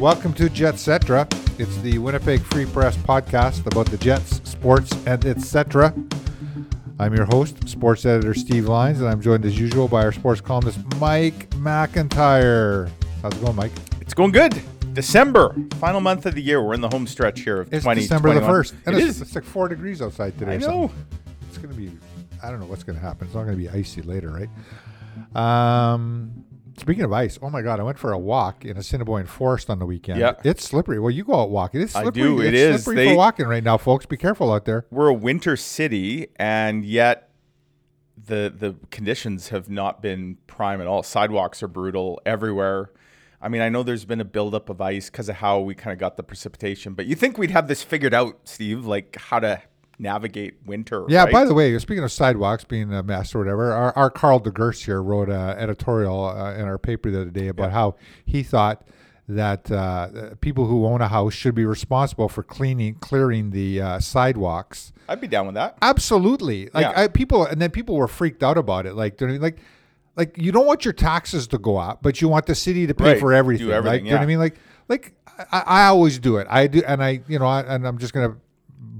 Welcome to Jetcetera. It's the Winnipeg Free Press podcast about the Jets, sports, and etc. I'm your host, sports editor Steve Lyons, and I'm joined as usual by our sports columnist Mike McIntyre. How's it going, Mike? It's going good. December, final month of the year. We're in the home stretch here of It's 20, December the first, It it's, is. it's like four degrees outside today. I know. It's going to be. I don't know what's going to happen. It's not going to be icy later, right? Um, speaking of ice, oh my God, I went for a walk in Assiniboine Forest on the weekend. Yeah. it's slippery. Well, you go out walking. It's I slippery. do. It it's is. slippery They- for walking right now, folks. Be careful out there. We're a winter city, and yet the the conditions have not been prime at all. Sidewalks are brutal everywhere. I mean, I know there's been a buildup of ice because of how we kind of got the precipitation, but you think we'd have this figured out, Steve, like how to navigate winter? Yeah. right? By the way, speaking of sidewalks being a mess or whatever, our, our Carl DeGurse here wrote an editorial uh, in our paper the other day about how he thought that uh, people who own a house should be responsible for cleaning, clearing the uh, sidewalks. I'd be down with that. Absolutely. Like Yeah. I, people, and then people were freaked out about it. Like, they're like, like you don't want your taxes to go up, but you want the city to pay Right. for everything. Do everything, Like, you know what I mean? Like, like I, I always do it. I do, and I, you know, I, and I'm just gonna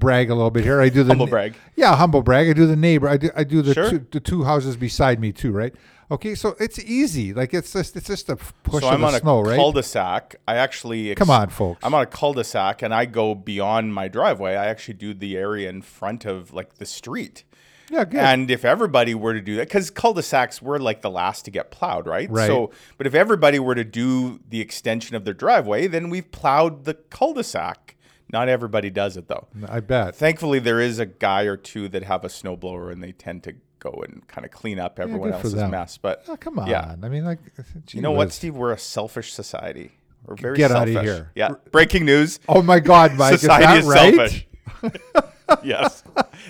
brag a little bit here. I do the Humble brag. Yeah, humble brag. I do the neighbor. I do, I do the Sure. two, the two houses beside me too. Right. Okay, so it's easy. Like it's just it's just a push so I'm on a right? cul-de-sac. I actually ex- Come on, folks. I'm on a cul-de-sac and I go beyond my driveway. I actually do the area in front of like the street. yeah, good. And if everybody were to do that, because cul-de-sacs were like the last to get plowed, right? Right. So, but if everybody were to do the extension of their driveway, then we've plowed the cul-de-sac. Not everybody does it though. I bet. Thankfully, there is a guy or two that have a snowblower and they tend to go and kind of clean up everyone else's mess. But Oh, come on. yeah, I mean, like, uh, you know what, Steve? We're a selfish society. We're very Get out of here. Yeah. Breaking news. Oh my God, Mike! society is that right? selfish. yes.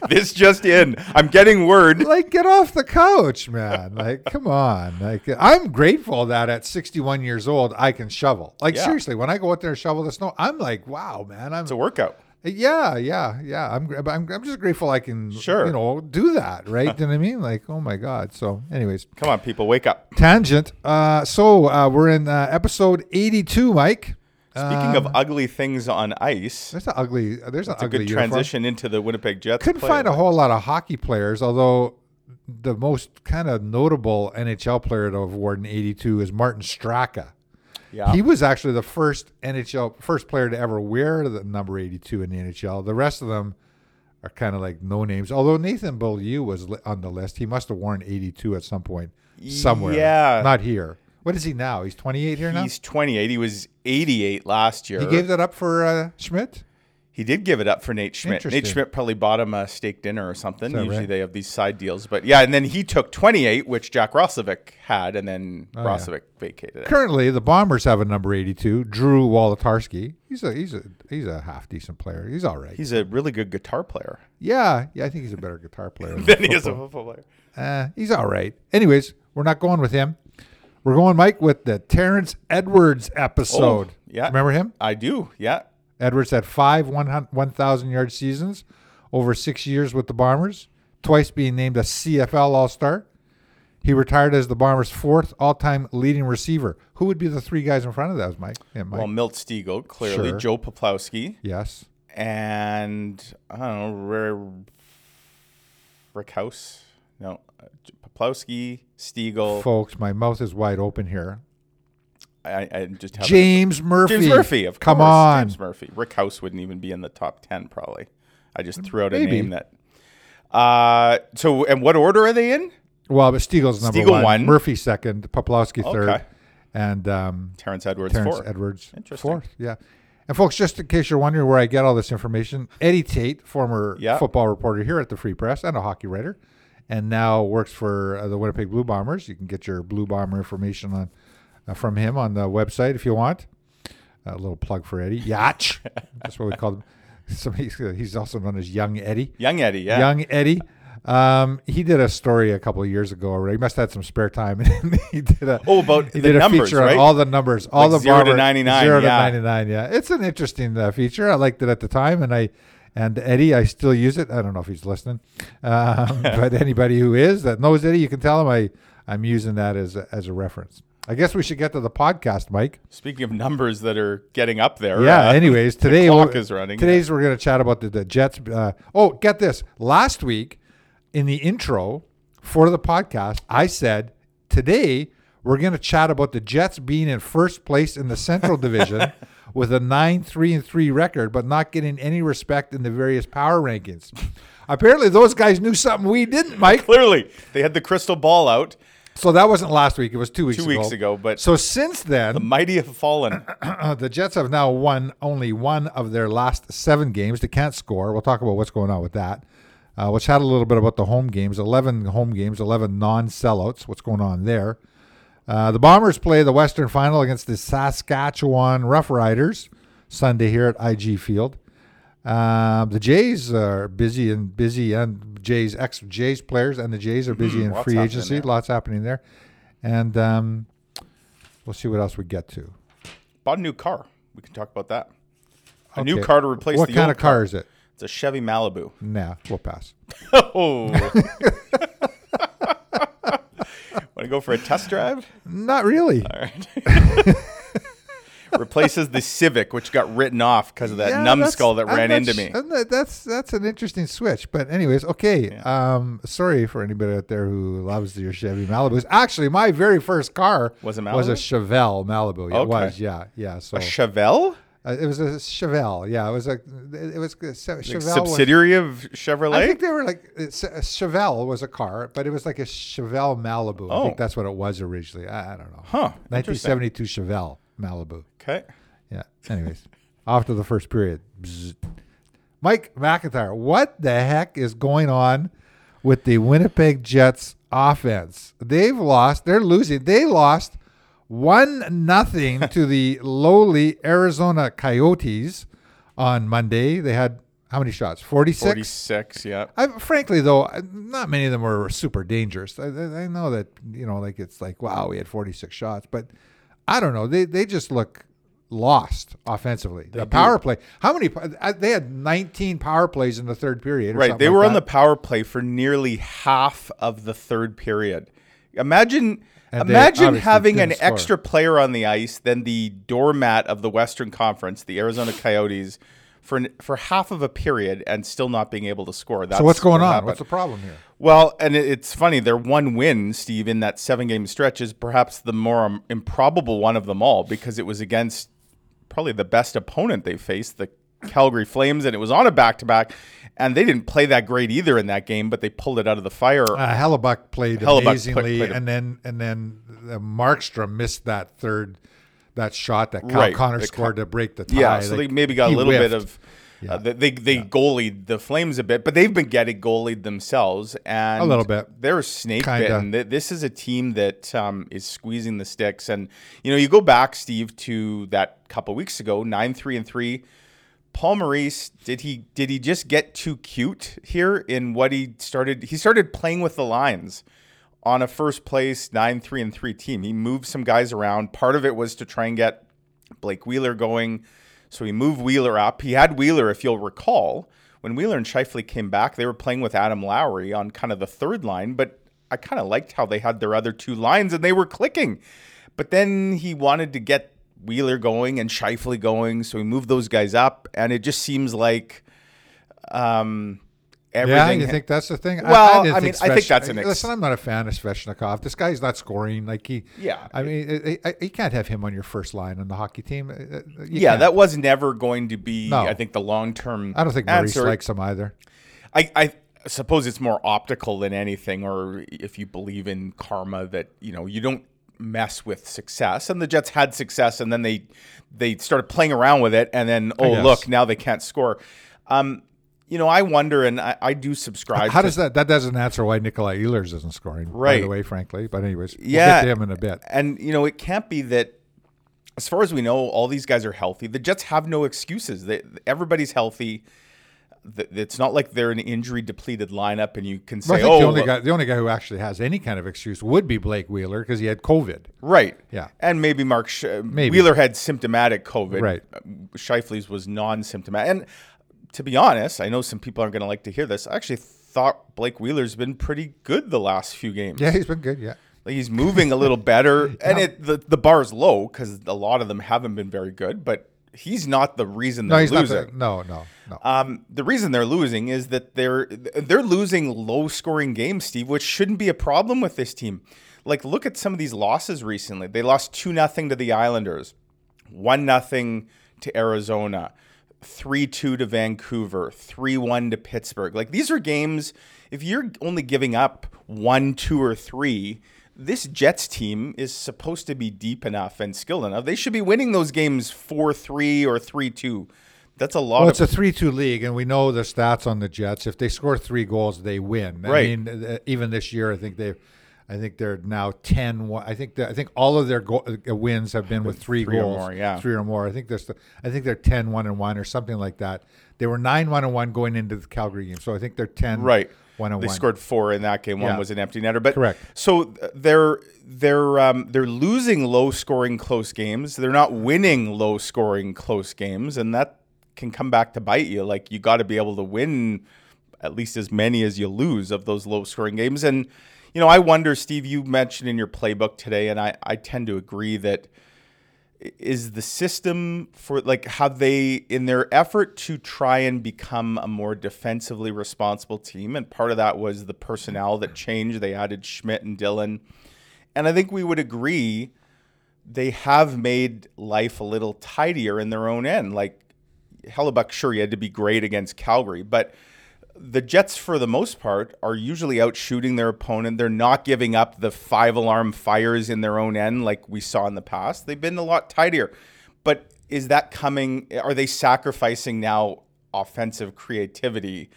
This just in. I'm getting word. like get off the couch man like come on like i'm grateful that at 61 years old i can shovel like Yeah. seriously when i go out there and shovel the snow i'm like wow man i'm It's a workout. yeah yeah yeah i'm but I'm, I'm just grateful i can Sure. you know do that right you know what i mean like oh my god so anyways Come on, people, wake up. tangent uh so uh we're in uh, episode 82 mike Speaking Um, of ugly things on ice, there's an ugly there's an it's a ugly good uniform. transition into the Winnipeg Jets. couldn't find a whole lot of hockey players, although the most kind of notable NHL player to have worn 82 is Martin Straka. Yeah. He was actually the first NHL first player to ever wear the number 82 in the NHL. The rest of them are kind of like no names. Although Nathan Beaulieu was on the list, he must have worn 82 at some point somewhere. Yeah. not here. What is he now? He's 28 here now. He's 28. He was 88 last year. He gave that up for uh, Schmidt. He did give it up for Nate Schmidt. Nate Schmidt probably bought him a steak dinner or something. Usually right? they have these side deals. But yeah, and then he took 28, which Jack Roslovic had, and then Oh, yeah. Vacated it. Currently, the Bombers have a number 82, Drew Wolitarsky. He's a he's a he's a half decent player. He's all right. He's a really good guitar player. Yeah, yeah, I think he's a better guitar player. Than Then he is a football. football player. Uh, he's all right. Anyways, we're not going with him. We're going, Mike, with the Terrence Edwards oh, episode. Oh, yeah. Remember him? I do. Yeah. Edwards had five 1,000 yard seasons over six years with the Bombers, twice being named a CFL All Star. He retired as the Bombers' fourth all time leading receiver. Who would be the three guys in front of that, Mike? Yeah, Mike. Well, Milt Stegall, clearly. Sure. Joe Poplawski. yes. And I don't know, R- Rick House. No. uh, Poplawski, Stegall. Folks, my mouth is wide open here. I, I just have James Murphy. James Murphy, of Come course. on. James Murphy. Rick House wouldn't even be in the top ten, probably. I just threw out a name that. Uh, so, and what order are they in? Well, but Stegall's number Stegall one, one. Murphy second, Poplawski third, Okay. and um, Terrence Edwards Terrence four. Edwards Interesting. fourth. Yeah. And folks, just in case you're wondering where I get all this information, Eddie Tait, former Yeah. football reporter here at the Free Press and a hockey writer, and now works for uh, the Winnipeg Blue Bombers. You can get your Blue Bomber information on uh, from him on the website if you want. A little plug for Eddie Yach. That's what we call him. So he's, he's also known as Young Eddie. Young Eddie, yeah. Young Eddie. Um, he did a story a couple of years ago already. He must have had some spare time, and he did a Oh, about he the did a numbers, feature right? on all the numbers, all Like the zero to barber- 99, zero to yeah. ninety nine. Yeah, it's an interesting uh, feature. I liked it at the time, and I and Eddie, I still use it. I don't know if he's listening, um, but anybody who is that knows Eddie, you can tell him I I'm using that as a, as a reference. I guess we should get to the podcast, Mike. Speaking of numbers that are getting up there. Yeah. uh, anyways, today clock is running, Today's we're going to chat about the, the Jets. Uh, oh, get this! Last week in the intro for the podcast, I said today we're going to chat about the Jets being in first place in the Central Division with a nine three and three record, but not getting any respect in the various power rankings. Apparently, those guys knew something we didn't, Mike. Clearly, they had the crystal ball out. So that wasn't last week; it was two weeks Two ago. weeks ago, but- so since then, The mighty have fallen. the Jets have now won only one of their last seven games. They can't score. We'll talk about what's going on with that. Uh, we'll chat a little bit about the home games 11 home games, 11 non sellouts. What's going on there? Uh, the Bombers play the Western Final against the Saskatchewan Roughriders Sunday here at IG Field. Um, the Jays are busy and busy, and Jays ex Jays players and the Jays are busy in lots free happening agency. there. Lots happening there, and um, we'll see what else we get to. Bought a new car. We can talk about that. A new Okay. car to replace What the kind old of car is it? It's a Chevy Malibu. Nah, we'll pass. Oh. Want to go for a test drive? Not really. All right. Replaces the Civic, which got written off because of that Yeah, numbskull that ran into me. not- that's that's an interesting switch. But anyways, okay. Um, sorry for anybody out there who loves your Chevy Malibus. Actually, my very first car Was a Malibu? was a Chevelle Malibu. It was, yeah, yeah. So A Chevelle? Uh, it was a Chevelle. Yeah, it was a it was a Se- Like Chevelle. was- subsidiary of Chevrolet? I think they were like a Chevelle was a car, but it was like a Chevelle Malibu. Oh. I Oh. think that's what it was originally. I, I don't know. huh. 1972 Chevelle Malibu. Okay. Yeah. Anyways, to the first period. Bzz. Mike McIntyre, what the heck is going on with the Winnipeg Jets offense? They've lost. They're losing. They lost one nothing to the lowly Arizona Coyotes on Monday. They had how many shots? Forty six. 46, yeah. I, frankly, though, not many of them were super dangerous. I, I know that you know, like it's like wow, we had 46 shots, but I don't know. They they just look lost offensively. the power play. How many? They had 19 power plays in the third period. or Right. They like were on the power play for nearly half of the third period. Imagine And imagine having an score. extra player on the ice than the doormat of the Western Conference, the Arizona Coyotes, for for half of a period and still not being able to score. That's So what's going what on? happened. What's the problem here? Well, and it- it's funny. Their one win, Steve, in that seven game stretch is perhaps the more improbable one of them all because it was against probably the best opponent they faced, the Calgary Flames, and it was on a back to back. And they didn't play that great either in that game, but they pulled it out of the fire. Uh, Hellebuyck played Hellebuyck amazingly, played and then and then uh, Markstrom missed that third that shot that Kyle Right. Connor scored to break the tie. yeah, so Like, they maybe got a little bit whiffed. of. Uh, they they, they goalied the Flames a bit, but they've been getting goalied themselves, and A little bit. They're snake Kinda. bitten. This is a team that um, is squeezing the sticks, and you know you go back, Steve, to that couple weeks ago, nine three and three. Paul Maurice did he did he just get too cute here in what he started? He started playing with the lines on a first place nine three and three team. He moved some guys around. Part of it was to try and get Blake Wheeler going. So he moved Wheeler up. He had Wheeler, if you'll recall, when Wheeler and Scheifele came back, they were playing with Adam Lowry on kind of the third line, but I kind of liked how they had their other two lines and they were clicking. But then he wanted to get Wheeler going and Scheifele going, so we moved those guys up, and it just seems like um, Yeah, everything. you think that's the thing? Well, didn't I mean, I think that's an ex- Listen, I'm not a fan of Svechnikov. This guy's not scoring. Like he, Yeah. I mean, you can't have him on your first line on the hockey team. Uh, uh, you yeah, can't. that was never going to be, No. I think, the long term. I don't think Maurice answer. likes him either. I, I suppose it's more optical than anything, or if you believe in karma, that you know you don't mess with success. And the Jets had success, and then they they started playing around with it, and then oh look, now they can't score. Um, you know, I wonder, and I, I do subscribe. How to, does that? That doesn't answer why Nikolai Ehlers isn't scoring. By Right. the way, frankly, but anyways, we'll Yeah. get to him in a bit. And you know, it can't be that. As far as we know, all these guys are healthy. The Jets have no excuses. They, everybody's healthy. It's not like they're an injury depleted lineup, and you can say, think "Oh, the only guy, the only guy who actually has any kind of excuse would be Blake Wheeler because he had COVID. Right. Yeah. And maybe Mark Sh- uh, Maybe. Wheeler had symptomatic COVID. Right. Scheifele's was non-symptomatic. And to be honest, I know some people aren't going to like to hear this. I actually thought Blake Wheeler's been pretty good the last few games. Yeah, he's been good. Yeah, Like he's moving a little better, and it the the is low because a lot of them haven't been very good. But he's not the reason they're he's not. losing. The, no, no, no. Um, the reason they're losing is that they're they're losing low scoring games, Steve, which shouldn't be a problem with this team. Like look at some of these losses recently. They lost two nothing to the Islanders, one nothing to Arizona, three two to Vancouver, three one to Pittsburgh. Like these are games. If you're only giving up one, two, or three, this Jets team is supposed to be deep enough and skilled enough. They should be winning those games four three or three two. That's a lot Well, of it's a three-two league, and we know the stats on the Jets. If they score three goals, they win. Right. I mean, uh, even this year, I think they, I think they're now 10 I think that, I think all of their go- uh, wins have been with three, Three or goals, more, yeah. three or more. I think there's, the, I think they're 10 one and one or something like that. They were nine one and one going into the Calgary game, so I think they're 10 Right. One and They scored four in that game. One Yeah. was an empty netter. But Correct. So they're they're um, they're losing low scoring close games. They're not winning low scoring close games, and that can come back to bite you. Like you got to be able to win at least as many as you lose of those low scoring games. And you know, I wonder, Steve. You mentioned in your playbook today, and I I tend to agree that is the system for like have they in their effort to try and become a more defensively responsible team and part of that was the personnel that changed they added schmidt and dillon and i think we would agree they have made life a little tidier in their own end. Like hellebuyck sure he had to be great against calgary but the Jets, for the most part, are usually out shooting their opponent. They're not giving up the five alarm fires in their own end like we saw in the past. They've been a lot tidier. But is that coming? Are they sacrificing now offensive creativity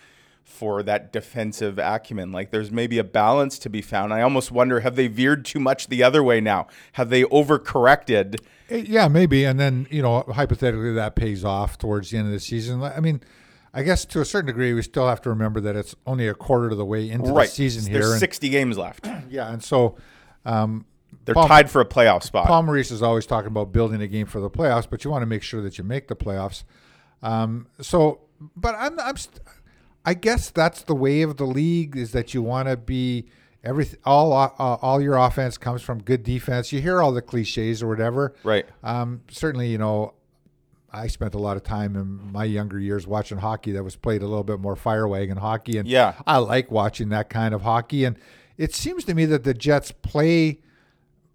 for that defensive acumen? Like there's maybe a balance to be found. I almost wonder have they veered too much the other way now? Have they overcorrected? Eh, Yeah, maybe. And then, you know, hypothetically, that pays off towards the end of the season. I mean, I guess to a certain degree, we still have to remember that it's only a quarter of the way into the season There's here. and- 60 games left. yeah, and so um, They're Paul- tied for a playoff spot. Paul Maurice is always talking about building a game for the playoffs, but you want to make sure that you make the playoffs. Um, so, but I'm, I'm, st- I guess that's the way of the league is that you want to be every all uh, all your offense comes from good defense. You hear all the cliches or whatever, Right. Um, certainly, you know, I spent a lot of time in my younger years watching hockey that was played a little bit more fire wagon hockey, and Yeah. I like watching that kind of hockey. And it seems to me that the Jets play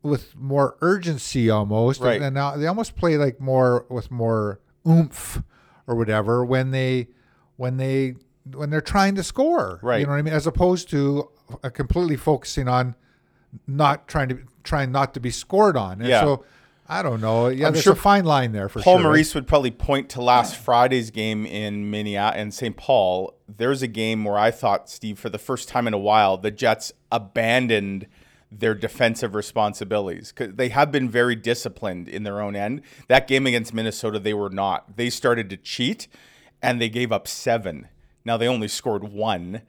with more urgency almost, Right. and now they almost play like more with more oomph or whatever when they when they when they're trying to score. Right. You know what I mean? As opposed to uh, completely focusing on not trying to trying not to be scored on. And Yeah. so I don't know. Yeah, I'm there's sure a fine line there for Paul sure. right? Maurice would probably point to last Friday's game in Minneapolis and St. Paul. There's a game where I thought, Steve, for the first time in a while, the Jets abandoned their defensive responsibilities. 'Cause They have been very disciplined in their own end. That game against Minnesota, they were not. They started to cheat, and they gave up seven. Now they only scored one.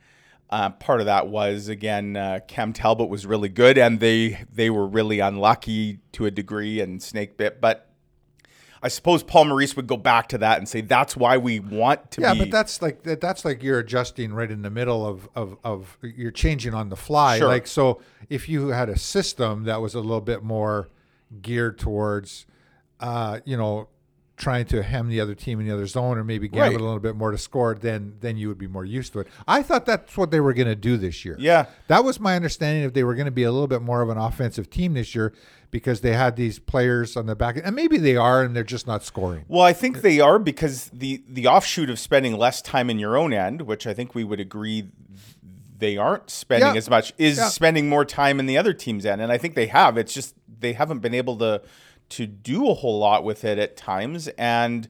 Uh, part of that was again uh, Cam Talbot was really good, and they they were really unlucky to a degree and snake bit. But I suppose Paul Maurice would go back to that and say that's why we want to Yeah, be. but that's like that- that's like you're adjusting right in the middle of of, of you're changing on the fly. Sure. Like so, if you had a system that was a little bit more geared towards, uh, you know, trying to hem the other team in the other zone, or maybe give Right. a little bit more to score, then then you would be more used to it. I thought that's what they were going to do this year. yeah, That was my understanding if they were going to be a little bit more of an offensive team this year because they had these players on the back, and maybe they are, and they're just not scoring. Well, I think they are because the the offshoot of spending less time in your own end, which I think we would agree they aren't spending Yeah. as much, is Yeah. spending more time in the other team's end, and I think they have. It's just they haven't been able to to do a whole lot with it at times, and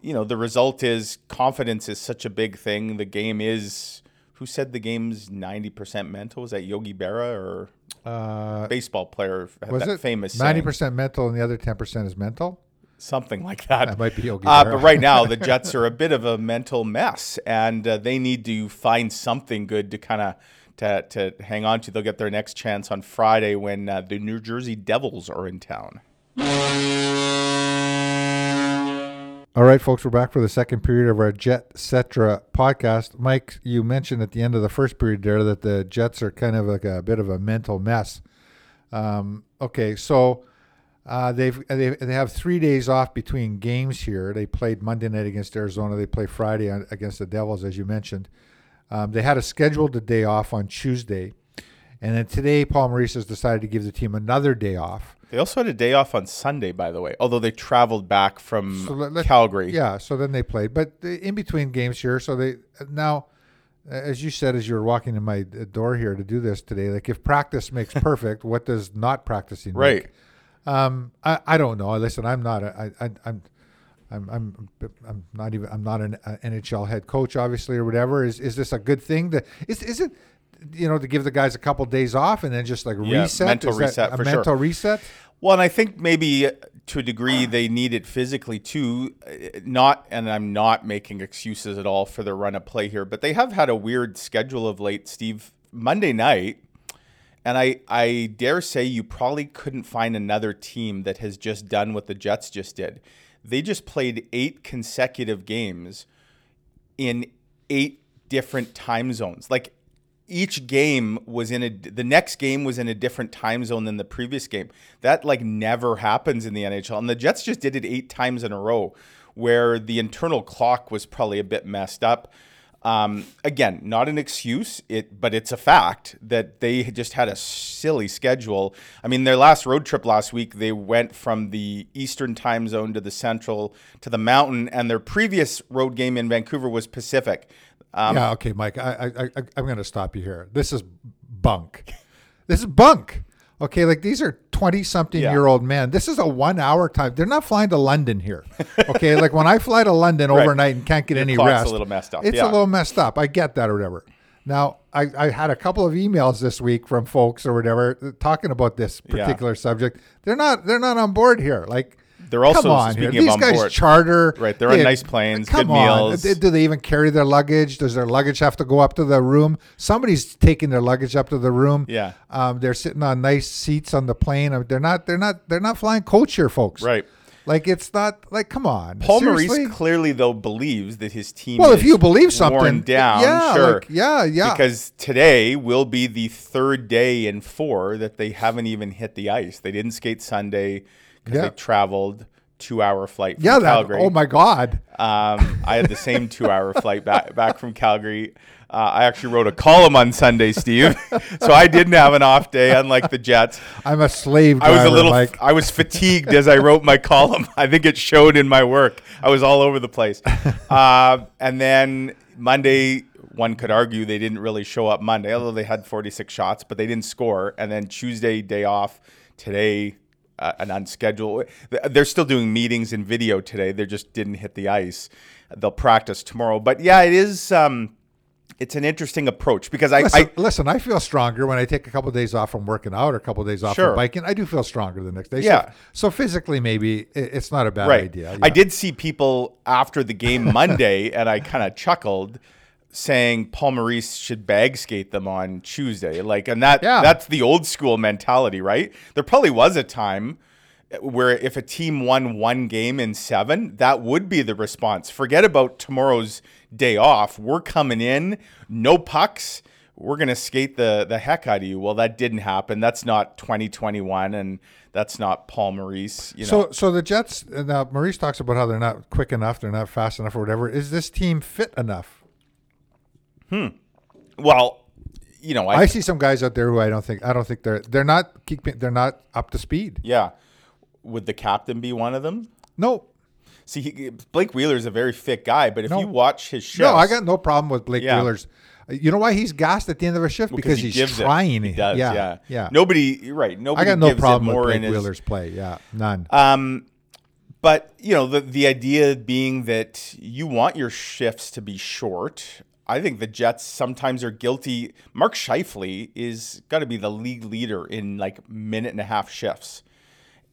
you know the result is confidence is such a big thing. The game is. Who said the game's ninety percent mental? Was that Yogi Berra or Uh, baseball player? Was that it famous ninety saying? percent mental and the other ten percent is mental? something like that. That might be Yogi Uh, Berra. but right now, the Jets are a bit of a mental mess, and uh, they need to find something good to kind of to, to hang on to. They'll get their next chance on Friday when uh, the New Jersey Devils are in town. All right, folks, we're back for the second period of our Jetcetera podcast. Mike, you mentioned at the end of the first period there that the Jets are kind of like a bit of a mental mess. Um, okay, so uh, they've they, they have three days off between games here. They played Monday night against Arizona. They play Friday against the Devils, as you mentioned. Um, they had a scheduled day off on Tuesday, and then today Paul Maurice has decided to give the team another day off. They also had a day off on Sunday, by the way, although they traveled back from So let- let- Calgary. Yeah, so then they played, but in between games here, so they now, as you said, as you were walking in my door here to do this today, like if practice makes perfect, what does not practicing make? Right. Um, I, I don't know. Listen, I'm not. A, I, I, I'm. I'm, I'm I'm not even I'm not an uh, NHL head coach obviously or whatever is is this a good thing to is is it you know to give the guys a couple days off and then just like Yeah, reset mental reset a for sure. mental reset Well, and I think maybe uh, to a degree they need it physically too. Uh, Not, and I'm not making excuses at all for the run of play here, but they have had a weird schedule of late, Steve. Monday night, and I, I dare say you probably couldn't find another team that has just done what the Jets just did. They just played eight consecutive games in eight different time zones. Like each game was in a the next game was in a different time zone than the previous game. That like never happens in the NHL. And the Jets just did it eight times in a row where the internal clock was probably a bit messed up. Um, again, not an excuse, it but it's a fact that they just had a silly schedule. I mean, their last road trip last week, they went from the Eastern time zone to the Central to the Mountain, and their previous road game in Vancouver was Pacific. Um, yeah, okay, Mike. I, I, I, I'm going to stop you here. This is bunk. This is bunk. Okay, like these are 20 something Yeah. year old men. This is a one hour time. They're not flying to London here. Okay, like when I fly to London Right. overnight and can't get Your any clock's a rest, little messed up, It's yeah. a little messed up. I get that or whatever. Now, I, I had a couple of emails this week from folks or whatever uh, talking about this Yeah. particular subject. They're not they're not on board here. Like They're also, come on speaking here. of These on guys board- charter. Right, they're on nice planes, come good on. meals. Do do they even carry their luggage? Does their luggage have to go up to the room? Somebody's taking their luggage up to the room. Yeah. Um, they're sitting on nice seats on the plane. Uh, They're not. They're not. They're not flying coach here, folks. Right. Like it's not. Like come on. Paul Seriously? Maurice clearly, though, believes that his team Well, if you believe something, worn down, yeah, sure. like, yeah, yeah. Because today will be the third day in four that they haven't even hit the ice. They didn't skate Sunday because Yeah. they traveled two-hour flight from yeah, that. Calgary. Oh my God. Um, I had the same two-hour flight back back from Calgary. Uh, I actually wrote a column on Sunday, Steve, so I didn't have an off day, unlike the Jets. I'm a slave. I was a little, Mike. I was fatigued as I wrote my column. I think it showed in my work. I was all over the place. Uh, and then Monday, one could argue they didn't really show up Monday, although they had 46 shots, but they didn't score. And then Tuesday, day off. Today, uh, an unscheduled. They're still doing meetings and video today. They just didn't hit the ice. They'll practice tomorrow. But yeah, it is. Um, it's an interesting approach because I, Listen, I listen, I feel stronger when I take a couple days off from working out or a couple days off Sure. from biking. I do feel stronger the next day. Yeah. So, so physically, maybe it's not a bad right. idea. I did see people after the game Monday, and I kind of chuckled, saying Paul Maurice should bag skate them on Tuesday. Like, and that Yeah. that's the old school mentality, right? There probably was a time where if a team won one game in seven, that would be the response. Forget about tomorrow's day off. We're coming in, no pucks. We're gonna skate the the heck out of you. Well, that didn't happen. That's not 2021, and that's not Paul Maurice. You know, So, so the Jets. Now, Maurice talks about how they're not quick enough, they're not fast enough, or whatever. Is this team fit enough? Well, you know, I, I see some guys out there who I don't think. I don't think they're they're not keeping. They're not up to speed. yeah. Would the captain be one of them? No, See, he, Blake Wheeler is a very fit guy, but if No. you watch his shows, no, I got no problem with Blake Yeah. Wheeler's. You know why he's gassed at the end of a shift because, he he's gives it. trying. He does, yeah, yeah, yeah. Nobody, you're right? Nobody I got no problem with Blake his, Wheeler's play. Yeah, none. Um, but you know, the the idea being that you want your shifts to be short. I think the Jets sometimes are guilty. Mark Scheifele is got to be the league leader in like minute and a half shifts,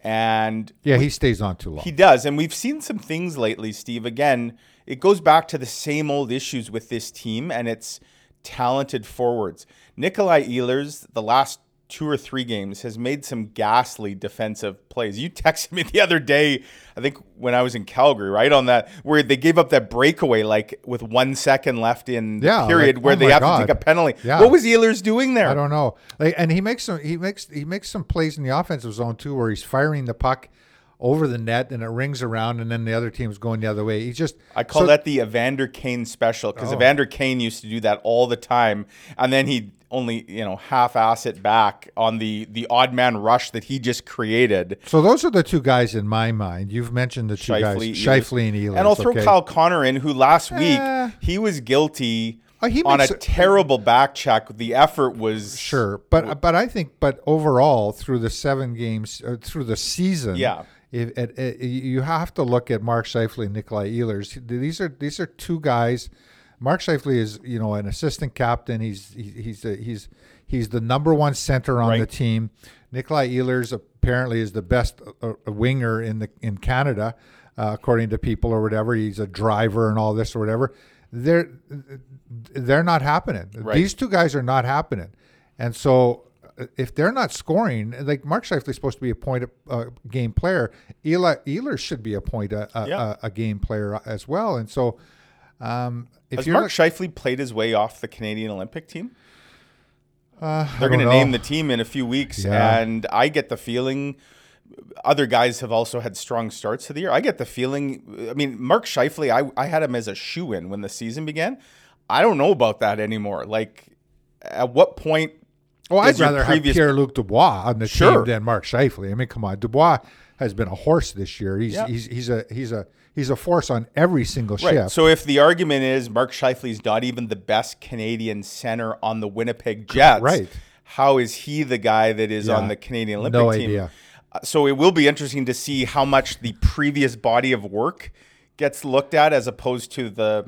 and yeah, he stays on too long. he does. And we've seen some things lately, Steve. Again, it goes back to the same old issues with this team and its talented forwards. Nikolai Ehlers, the last two or three games has made some ghastly defensive plays. You texted me the other day, I think when I was in Calgary, right on that where they gave up that breakaway like with one second left in the Yeah, period like, where oh they have God. to take a penalty. Yeah. What was Ehlers doing there? I don't know. Like, and he makes some he makes he makes some plays in the offensive zone too, where he's firing the puck over the net and it rings around, and then the other team's going the other way. He just I call so- that the Evander Kane special because Oh. Evander Kane used to do that all the time, and then he only you know half ass it back on the the odd man rush that he just created. So those are the two guys in my mind. You've mentioned the two Scheifele, guys, Scheifele and Ehlers. And I'll throw okay? Kyle Connor in, who last Eh. week he was guilty Oh, he on a terrible back check. The effort was Sure, but but I think but overall through the seven games uh, through the season, Yeah. if, it, it, you have to look at Mark Scheifele and Nikolai Ehlers. These are these are two guys. Mark Scheifele is you know an assistant captain. He's he, he's a, he's he's the number one center on the team. Nikolai Ehlers apparently is the best uh, uh, winger in the in Canada, uh, according to people or whatever. He's a driver and all this or whatever. They're they're not happening. Right. These two guys are not happening, and so uh, if they're not scoring, like Mark Scheifele is supposed to be a point uh, game player, Eli Ehlers should be a point a, a, Yeah. a, a game player as well. And so, um, if Has Mark not- Scheifele played his way off the Canadian Olympic team? uh, They're going to name the team in a few weeks, Yeah. and I get the feeling other guys have also had strong starts to the year. I get the feeling. I mean, Mark Scheifele, I, I had him as a shoe in when the season began. I don't know about that anymore. Like, at what point? Well, I'd rather have Pierre Luc Dubois on the Sure. team than Mark Scheifele. I mean, come on, Dubois has been a horse this year. He's Yeah. he's he's a he's a he's a force on every single Right. shift. So if the argument is Mark Scheifele's not even the best Canadian center on the Winnipeg Jets, Right. How is he the guy that is Yeah. on the Canadian Olympic No team? idea. Uh, So it will be interesting to see how much the previous body of work gets looked at as opposed to the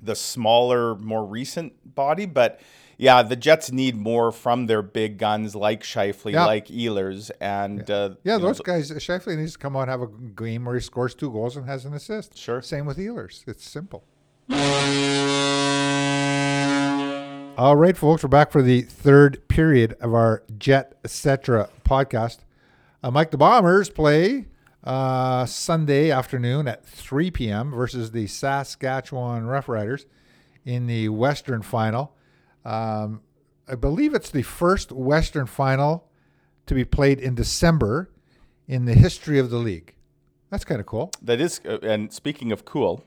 the smaller, more recent body. But yeah, the Jets need more from their big guns like Scheifele, Yeah. like Ehlers, and uh, yeah, you know, those guys. Scheifele needs to come out and have a game where he scores two goals and has an assist. Sure. Same with Ehlers. It's simple. All right, folks, we're back for the third period of our Jetcetera. podcast. Uh, Mike the Bombers play uh, Sunday afternoon at 3 p.m. versus the Saskatchewan Roughriders in the Western Final. Um, I believe it's the first Western Final to be played in December in the history of the league. That's kind of cool. that is. Uh, and speaking of cool,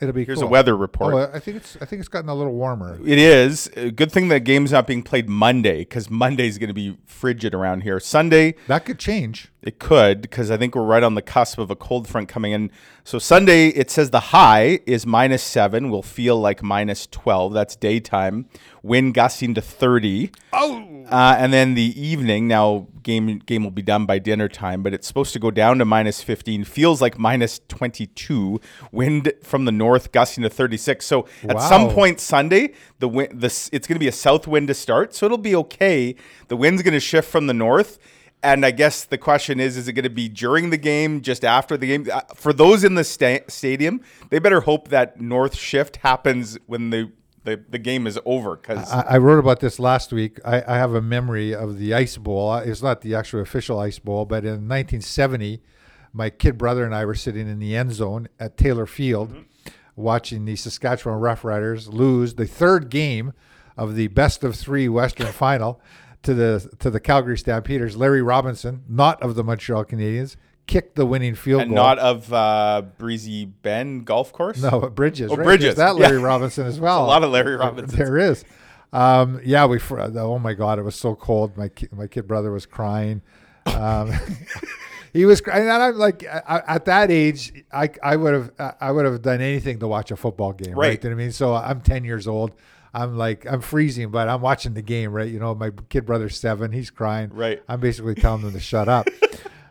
It'll be here's cool. a weather report. Oh, I think it's I think it's gotten a little warmer. It is. Good thing that game's not being played Monday because Monday's going to be frigid around here. Sunday, That could change. it could because I think we're right on the cusp of a cold front coming in. So Sunday, it says the high is minus seven. Will feel like minus 12. That's daytime. Wind gusting to 30. Oh, Uh, and then the evening, now game game will be done by dinner time, but it's supposed to go down to minus 15. Feels like minus 22. Wind from the north gusting to 36. So at some point Sunday, the wind, the it's going to be a south wind to start, so it'll be okay. The wind's going to shift from the north. And I guess the question is: Is it going to be during the game, just after the game? Uh, For those in the sta- stadium, they better hope that north shift happens when the the, the game is over. Because I, I wrote about this last week. I, I have a memory of the Ice Bowl. It's not the actual official Ice Bowl, but in 1970, my kid brother and I were sitting in the end zone at Taylor Field, mm-hmm. watching the Saskatchewan Roughriders lose the third game of the best of three Western Final to the to the Calgary Stampeders. Larry Robinson, not of the Montreal Canadiens, kicked the winning field and goal. not of uh, Breezy Bend Golf Course. no Bridges. Oh, right? Bridges. There's that Yeah. Larry Robinson as well. a lot of Larry Robinsons. There is. Um, yeah, we. Oh my God, it was so cold. My ki- my kid brother was crying. Um, he was crying, and I'm like, I, at that age, I I would have I would have done anything to watch a football game, right? Right. You know what I mean? So I'm 10 years old. I'm like I'm freezing, but I'm watching the game, right? You know, my kid brother's seven. He's crying. Right. I'm basically telling him to shut up.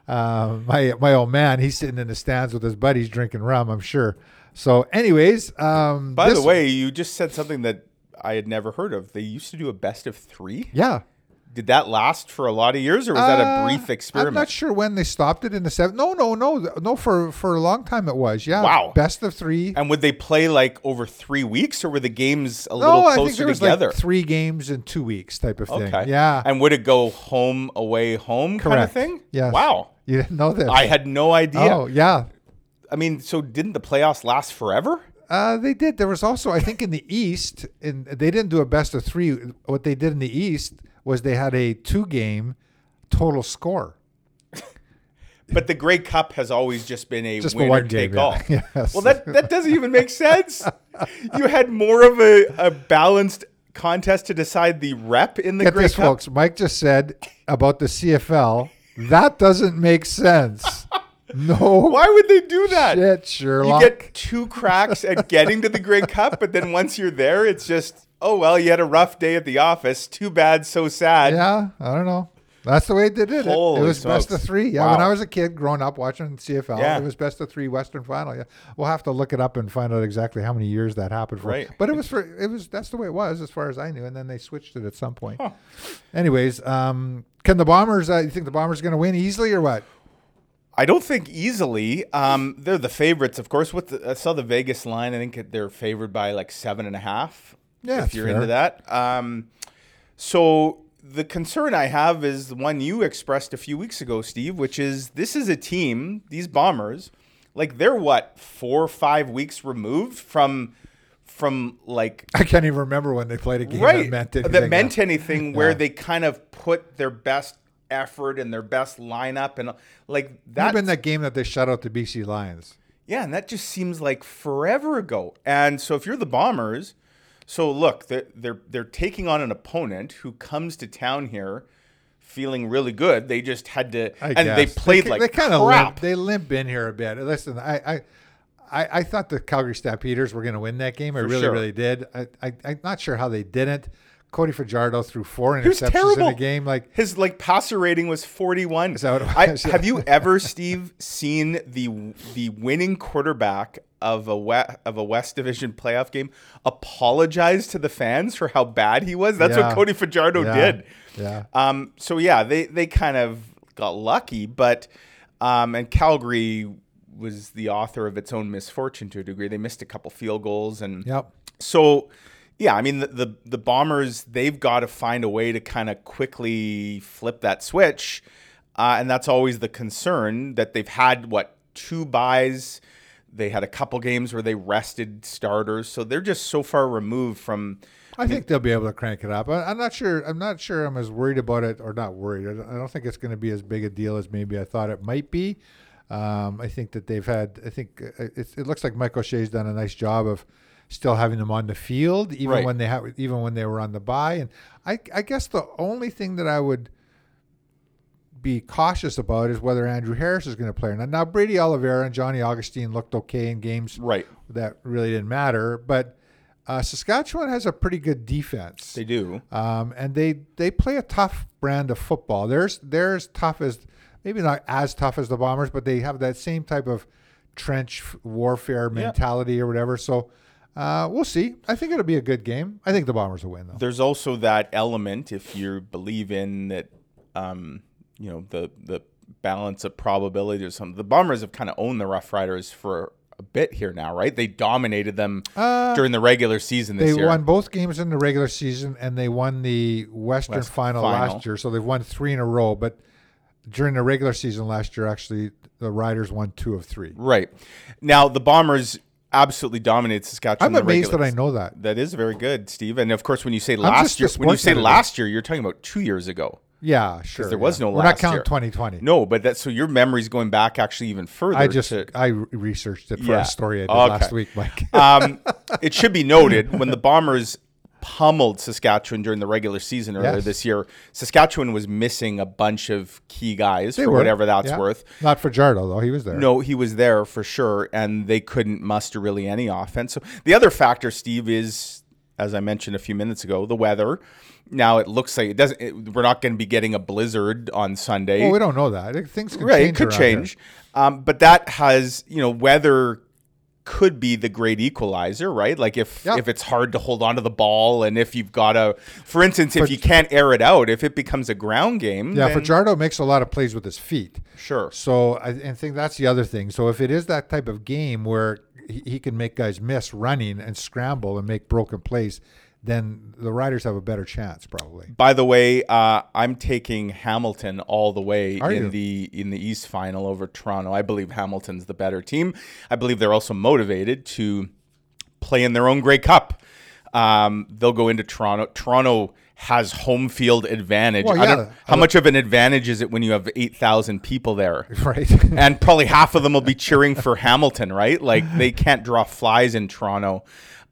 Um, my my old man, he's sitting in the stands with his buddies drinking rum. I'm sure. So, anyways, um, By the way, you just said something that I had never heard of. They used to do a best of three. yeah, did that last for a lot of years, or was that a Uh, brief experiment? I'm not sure when they stopped it in the seven. No, no, no, no. For for a long time it was. Yeah. Wow. Best of three. and would they play like over three weeks, or were the games a no, little I think closer there was together? like three games in two weeks type of thing. okay. Yeah. And would it go home, away, home kind of thing? Yeah. Wow. You didn't know this. I had no idea. Oh yeah. I mean, so didn't the playoffs last forever? Uh, they did. There was also, I think, in the East, in they didn't do a best of three. What they did in the East was they had a two-game total score. But the Grey Cup has always just been a Just winner one game, take yeah. all. Yes. Well, that that doesn't even make sense. you had more of a, a balanced contest to decide the rep in the Get Grey this, Cup. folks. Mike just said about the CFL. That doesn't make sense. No. Why would they do that? Shit, Sherlock. You get two cracks at getting to the Grey Cup, but then once you're there, it's just, oh well, you had a rough day at the office. Too bad, so sad. yeah, I don't know. That's the way they did it. It Holy was best of three. Yeah, when I was a kid growing up watching CFL, Yeah. it was best of three Western Final. Yeah, we'll have to look it up and find out exactly how many years that happened for. Right. But it was for it was that's the way it was as far as I knew, and then they switched it at some point. Anyways, um, can the Bombers? Uh, you think the Bombers are going to win easily or what? I don't think easily. Um, they're the favorites, of course. With the, I saw the Vegas line. I think they're favored by like seven and a half. Yeah, if you're fair. into that. Um, so the concern I have is the one you expressed a few weeks ago, Steve, which is this is a team. These Bombers, like they're what four or five weeks removed from from like I can't even remember when they played a game right that meant anything. that meant anything where Yeah. they kind of put their best effort and their best lineup and like That been that game that they shut out the BC Lions. yeah, and that just seems like forever ago. And so if you're the Bombers, so look, they're they're, they're taking on an opponent who comes to town here feeling really good. They just had to, I and they played they, like they kind of limp. They limp in here a bit. Listen, I I, I, I thought the Calgary Stampeders were going to win that game. I For really, sure. really did. I, I I'm not sure how they didn't. Cody Fajardo threw four interceptions in a game. Like His like passer rating was 41. Is that what it I, have you ever, Steve, seen the the winning quarterback of a West, of a West Division playoff game apologize to the fans for how bad he was? That's Yeah. what Cody Fajardo Yeah. did. Yeah. Um, so yeah, they they kind of got lucky, but um, and Calgary was the author of its own misfortune to a degree. They missed a couple field goals, and Yep. so yeah, I mean the the, the Bombers they've got to find a way to kind of quickly flip that switch, uh, and that's always the concern that they've had what two buys. They had a couple games where they rested starters, so they're just so far removed from. I think they'll be able to crank it up. I, I'm not sure. I'm not sure. I'm as worried about it, or not worried. I don't think it's going to be as big a deal as maybe I thought it might be. Um, I think that they've had. I think uh, it, it looks like Mike O'Shea's done a nice job of still having them on the field, even Right. when they have, even when they were on the bye. And I, I guess the only thing that I would be cautious about is whether Andrew Harris is going to play or not. Now Brady Oliveira and Johnny Augustine looked okay in games Right, that really didn't matter, but uh, Saskatchewan has a pretty good defense. they do. Um, and they they play a tough brand of football. They're they're as tough as maybe not as tough as the Bombers, but they have that same type of trench warfare mentality or whatever. So uh, we'll see. I think it'll be a good game. I think the Bombers will win though. There's also that element if you believe in that, um, you know, the the balance of probability or something. The Bombers have kind of owned the Rough Riders for a bit here now, right? They dominated them Uh, during the regular season this They year. won both games in the regular season, and they won the Western West final, final. last year. So they've won three in a row. But during the regular season last year, actually, the Riders won two of three. Right now, the Bombers absolutely dominated Saskatchewan. I'm amazed that I know that. That is very good, Steve. And of course, when you say last year, when you say last year, you're talking about two years ago. Yeah, sure. there was yeah. no We're not counting year. 2020. No, but that so your memory's going back actually even further. I just to, I researched it for Yeah. a story I did Okay. last week, Mike. um, it should be noted when the Bombers pummeled Saskatchewan during the regular season earlier Yes. this year, Saskatchewan was missing a bunch of key guys They for were, whatever that's yeah. worth. Not Fajardo though; he was there. No, he was there for sure, and they couldn't muster really any offense. So the other factor, Steve, is as I mentioned a few minutes ago, the weather. Now it looks like it doesn't. It, we're not going to be getting a blizzard on Sunday. well, we don't know that. It- Things can right, change. it could change, um, but that has you know weather could be the great equalizer, right? Like if Yeah. if it's hard to hold on to the ball, and if you've got a, for instance, if you can't air it out, if it becomes a ground game, Yeah, then, Fajardo makes a lot of plays with his feet. sure, So I, I think that's the other thing. So if it is that type of game where he, he can make guys miss running and scramble and make broken plays, then the Riders have a better chance probably. By the way, uh, I'm taking Hamilton all the way Are in you? the in the East final over Toronto. I believe Hamilton's the better team. I believe they're also motivated to play in their own Grey Cup. Um, they'll go into Toronto. Toronto has home field advantage. Well, I yeah. don't, how much of an advantage is it when you have eight thousand people there? Right. and probably half of them will be cheering for Hamilton, right? Like they can't draw flies in Toronto.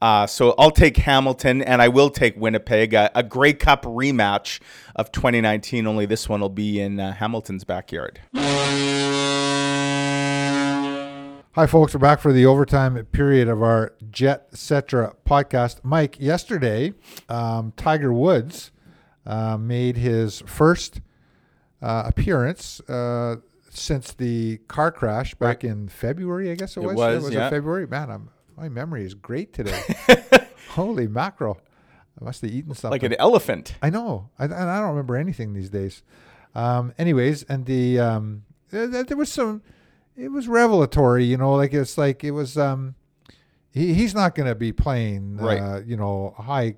Uh, so I'll take Hamilton, and I will take Winnipeg. A, a Grey Cup rematch of 2019. Only this one will be in uh, Hamilton's backyard. Hi, folks. We're back for the overtime period of our Jetcetera podcast. Mike, yesterday, um, Tiger Woods uh, made his first uh, appearance uh, since the car crash back in February, I guess it, It was. was, was yeah. it February? Man, I'm, my memory is great today. Holy mackerel. I must have eaten something. Like an elephant. I know, I, and I don't remember anything these days. Um, anyways, and the um, th- th- there was some. It was revelatory, you know, like it's like it was. Um, he, he's not going to be playing, Right. uh, you know, high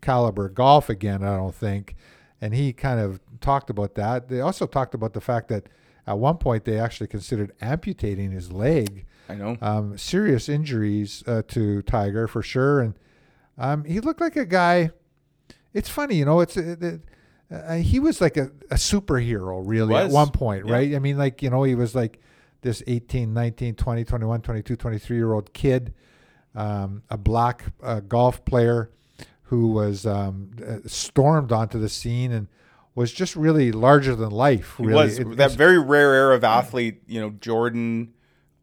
caliber golf again. I don't think. And he kind of talked about that. They also talked about the fact that at one point they actually considered amputating his leg I know. um, serious injuries uh, to Tiger for sure, and um, he looked like a guy. It's funny, you know. It's it, it, uh, he was like a, a superhero, really, at one point, Yeah. right? I mean, like you know, he was like this 18, 19, 20, 21, 22, 23 year old kid, um, a black uh, golf player who was um, uh, stormed onto the scene and was just really larger than life. Really, was It- that very rare era of athlete. You know, Jordan,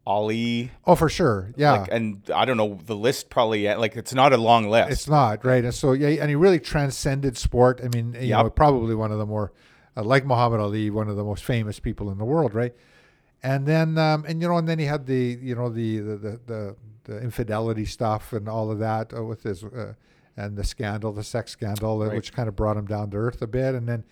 Ali, oh, for sure, yeah. like, and I don't know the list. Probably like it's not a long list. It's not right, and so yeah, and he really transcended sport. I mean, you know, probably one of the more, uh, like Muhammad Ali, one of the most famous people in the world, right? And then, um, and you know, and then he had the, you know, the the the, the, the infidelity stuff and all of that uh, with his, uh, and the scandal, the sex scandal, uh, Right. which kind of brought him down to earth a bit, and then,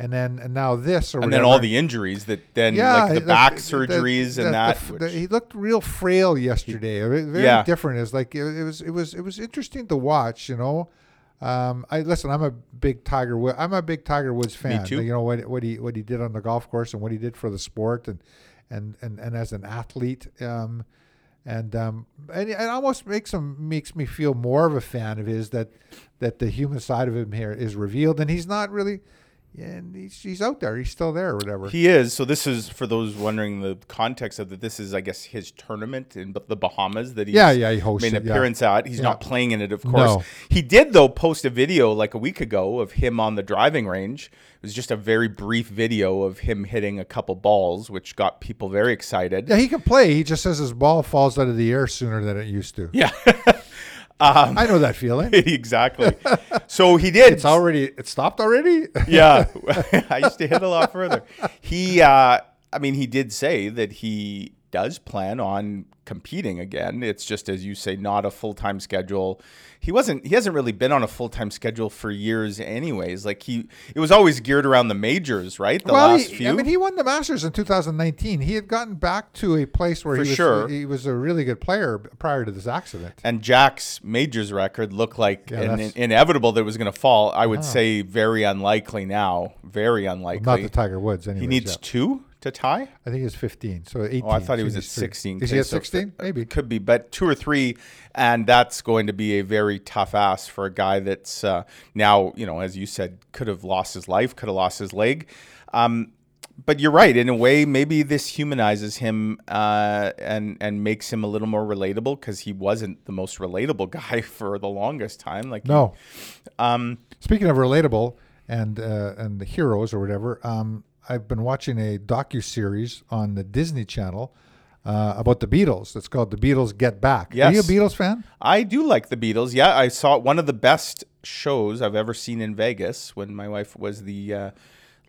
and then, and now this, or and then all the injuries that then like the back surgeries the- and the- that. the- which- he looked real frail yesterday. Very Yeah. different. It's like it, it was. It was. It was interesting to watch. You know, um, I listen. I'm a big Tiger. Wood. I'm a big Tiger Woods fan. too. You know what what he what he did on the golf course and what he did for the sport and and and, and as an athlete. Um, and um, and it almost makes him makes me feel more of a fan of his that that the human side of him here is revealed and he's not really. Yeah, and he's, he's out there. He's still there, or whatever. He is. So this is for those wondering the context of that. This is, I guess, his tournament in the Bahamas that he's Yeah, yeah, he hosted, made an yeah. appearance at. He's Yeah. not playing in it, of course. No. He did though post a video like a week ago of him on the driving range. It was just a very brief video of him hitting a couple balls, which got people very excited. Yeah, he can play. He just says his ball falls out of the air sooner than it used to. Yeah. Um, I know that feeling. exactly. So he did. It's already it stopped already. yeah, I used to hit a lot further. He, uh, I mean, he did say that he does plan on competing again. It's just as you say, not a full time schedule. He wasn't. He hasn't really been on a full time schedule for years, anyways. Like he, it was always geared around the majors, right? The well, last he, few. I mean, he won the Masters in 2019. He had gotten back to a place where For he was sure. he was a really good player prior to this accident. and Jack's majors record looked like Yeah, an, that's- inevitable that it was going to fall. I would uh-huh. say very unlikely now. Very unlikely. Not the Tiger Woods. Anyway, he needs two to tie. I think he's 15. So 18. Oh, I thought he was at 16. Is he at so- 16? Maybe. Could be, but two or three, and that's going to be a very tough ask for a guy that's uh, now, you know, as you said, could have lost his life, could have lost his leg. Um, but you're right. In a way, maybe this humanizes him uh, and and makes him a little more relatable because he wasn't the most relatable guy for the longest time. Like No. um, Speaking of relatable and uh, and the heroes or whatever, um, I've been watching a docu series on the Disney Channel uh, about the Beatles. It's called The Beatles Get Back. Are you a Beatles fan? I do like the Beatles. Yeah, I saw one of the best shows I've ever seen in Vegas when my wife was the uh,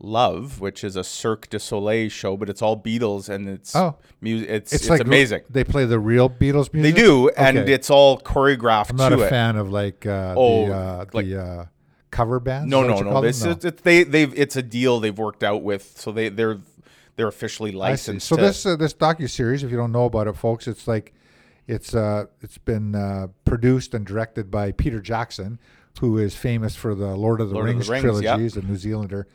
Love, which is a Cirque du Soleil show, but it's all Beatles and it's Oh. music. It's It's, it's, like amazing. They play the real Beatles music. They do, and it's all choreographed I'm not a it. fan of like uh, Oh, the uh, like- the uh, cover bands. No, no, no. This it's, it's, they they've it's a deal they've worked out with, so they they're they're officially licensed. So to- this uh, this docu series, if you don't know about it, folks, it's like it's uh it's been uh, produced and directed by Peter Jackson, who is famous for the Lord of the Lord of the Rings, Rings, yep. a New Zealander,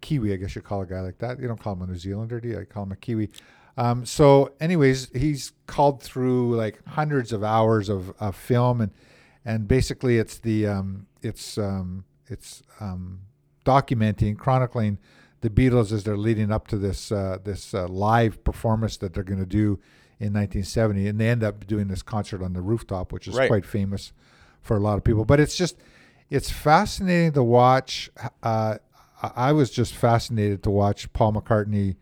Kiwi, I guess you call a guy like that. You don't call him a New Zealander, do you? I call him a Kiwi. Um, so, anyways, he's called through like hundreds of hours of, of film, and and basically it's the um, it's um, it's um, documenting, chronicling the Beatles as they're leading up to this uh, this uh, live performance that they're going to do in 1970, and they end up doing this concert on the rooftop, which is Right. quite famous for a lot of people. But it's just it's fascinating to watch. Uh, I I was just fascinated to watch Paul McCartney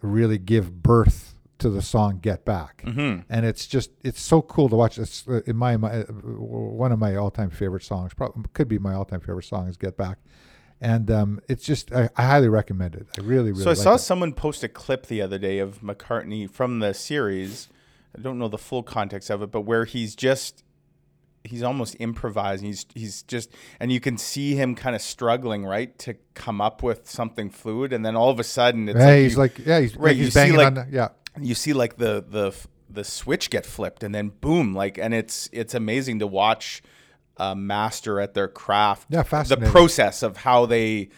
really give birth to the song "Get Back," Mhm. and it's just it's so cool to watch. It's uh, in my, my uh, one of my all time favorite songs. Probably could be my all time favorite song is "Get Back," and um, it's just I, I highly recommend it. I really really. So I like saw it. someone post a clip the other day of McCartney from the series. I don't know the full context of it, but where he's just he's almost improvising. He's he's just and you can see him kind of struggling, right, to come up with something fluid, and then all of a sudden it's Yeah, like he's you, like yeah he's right, you he's see, banging like- on the, yeah. You see like the the the switch get flipped, and then boom, like and it's it's amazing to watch a master at their craft. Yeah, The process of how they.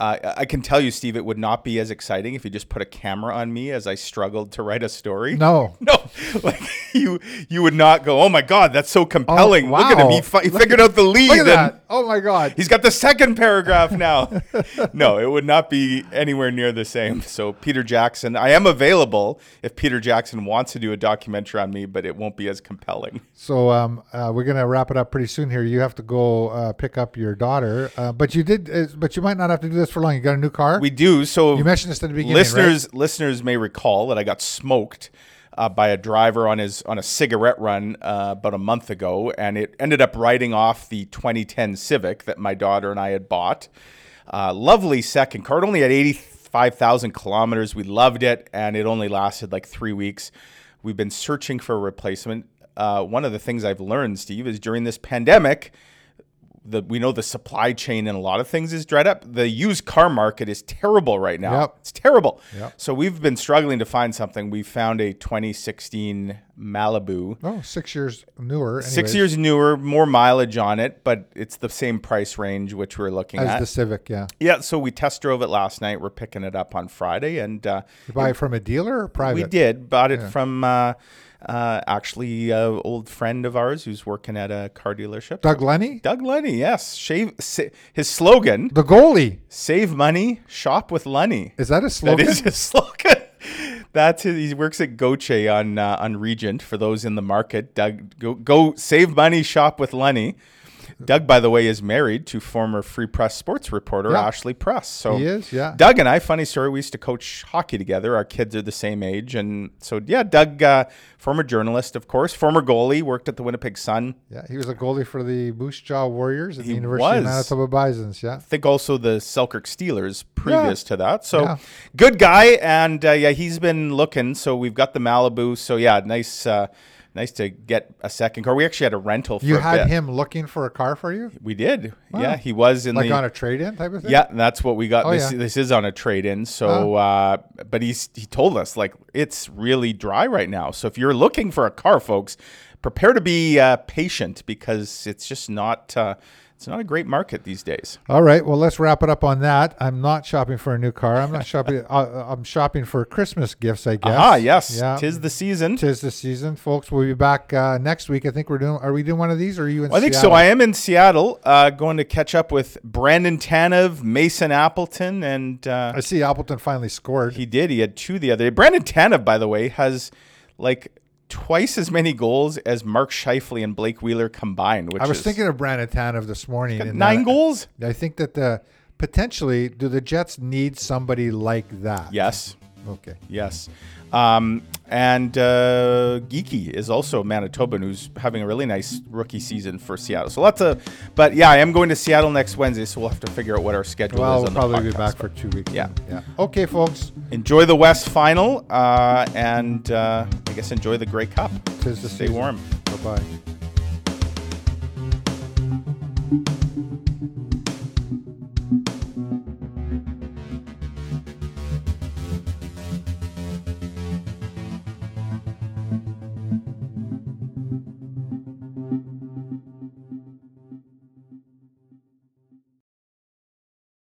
Uh, I can tell you, Steve, it would not be as exciting if you just put a camera on me as I struggled to write a story. No, No, like you, you would not go. Oh my God, that's so compelling! Look at him; he, fi- he figured out the lead. look at that! Oh my God! He's got the second paragraph now. no, it would not be anywhere near the same. So Peter Jackson, I am available if Peter Jackson wants to do a documentary on me, but it won't be as compelling. So um, uh, we're gonna wrap it up pretty soon here. You have to go uh, pick up your daughter, uh, but you did, uh, but you might not have to do this for long. You got a new car. We do. So you mentioned this at the beginning, listeners listeners may recall that I got smoked uh, by a driver on his on a cigarette run uh, about a month ago, and it ended up writing off the 2010 Civic that my daughter and I had bought. Uh, lovely second car. It only had 85,000 kilometers. We loved it, and it only lasted like three weeks. We've been searching for a replacement. Uh, one of the things I've learned, Steve, is during this pandemic, the we know the supply chain and a lot of things is dried up. The used car market is terrible right now. Yep. It's terrible. Yep. So we've been struggling to find something. We found a 2016 Malibu. Oh, six years newer. Six years newer, more mileage on it, but it's the same price range which we're looking at. as at. the Civic. Yeah, yeah, so we test drove it last night. We're picking it up on Friday, and uh, you buy it from a dealer or private? we did bought it from uh, uh, actually an old friend of ours who's working at a car dealership. Doug Lunney, Doug Lunney, yes. Shave sa- his slogan, the goalie. save money, shop with Lunney. Is that a slogan? is his slogan. That's his, he works at Gauthier on uh, on Regent for those in the market. Doug go go save money, shop with Lunney. Doug, by the way, is married to former Free Press sports reporter Yeah. Ashley Prest. So He is, yeah. Doug and I, funny story, we used to coach hockey together. Our kids are the same age, and so yeah, Doug, uh, former journalist, of course, former goalie, worked at the Winnipeg Sun. Yeah, he was a goalie for the Moose Jaw Warriors at He the University of was. Manitoba Bisons. Yeah, I think also the Selkirk Steelers previous to that. So Yeah. good guy, and uh, yeah, he's been looking. So we've got the Malibu. So yeah, nice, uh, nice to get a second car. We actually had a rental. For you had bit. him looking for a car for you, We did. Wow. Yeah, he was in like the. on a trade-in type of thing. yeah, that's what we got. Oh, this yeah. this is on a trade in. So, uh, but he's he told us like it's really dry right now. So if you're looking for a car, folks, prepare to be uh, patient because it's just not uh, it's not a great market these days. All right. Well, let's wrap it up on that. I'm not shopping for a new car. I'm not shopping. uh, I'm shopping for Christmas gifts. I guess. Ah, yes, Yeah. tis the season. Tis the season, folks. We'll be back uh, next week. I think we're doing. Are we doing one of these? Or are you in? I think so. I am in Seattle, uh, going to catch up with Brandon Tanev, Mason Appleton, and uh, I see Appleton finally scored. he did. He had two the other day. Brandon Tanev, by the way, has like twice as many goals as Mark Scheifele and Blake Wheeler combined. Which I was is thinking of Brandon Tanev this morning. nine that- goals. I think that the potentially do the Jets need somebody like that? Yes, Okay. Yes. Um, and uh, Geekie is also a Manitoban who's having a really nice rookie season for Seattle. So lots of, but yeah, I am going to Seattle next Wednesday, so we'll have to figure out what our schedule Well, is. we'll probably be back for two weeks. Yeah. Yeah. Okay, folks. Enjoy the West final, uh, and uh, I guess enjoy the Grey Cup. Tis the Stay season. warm. Bye bye.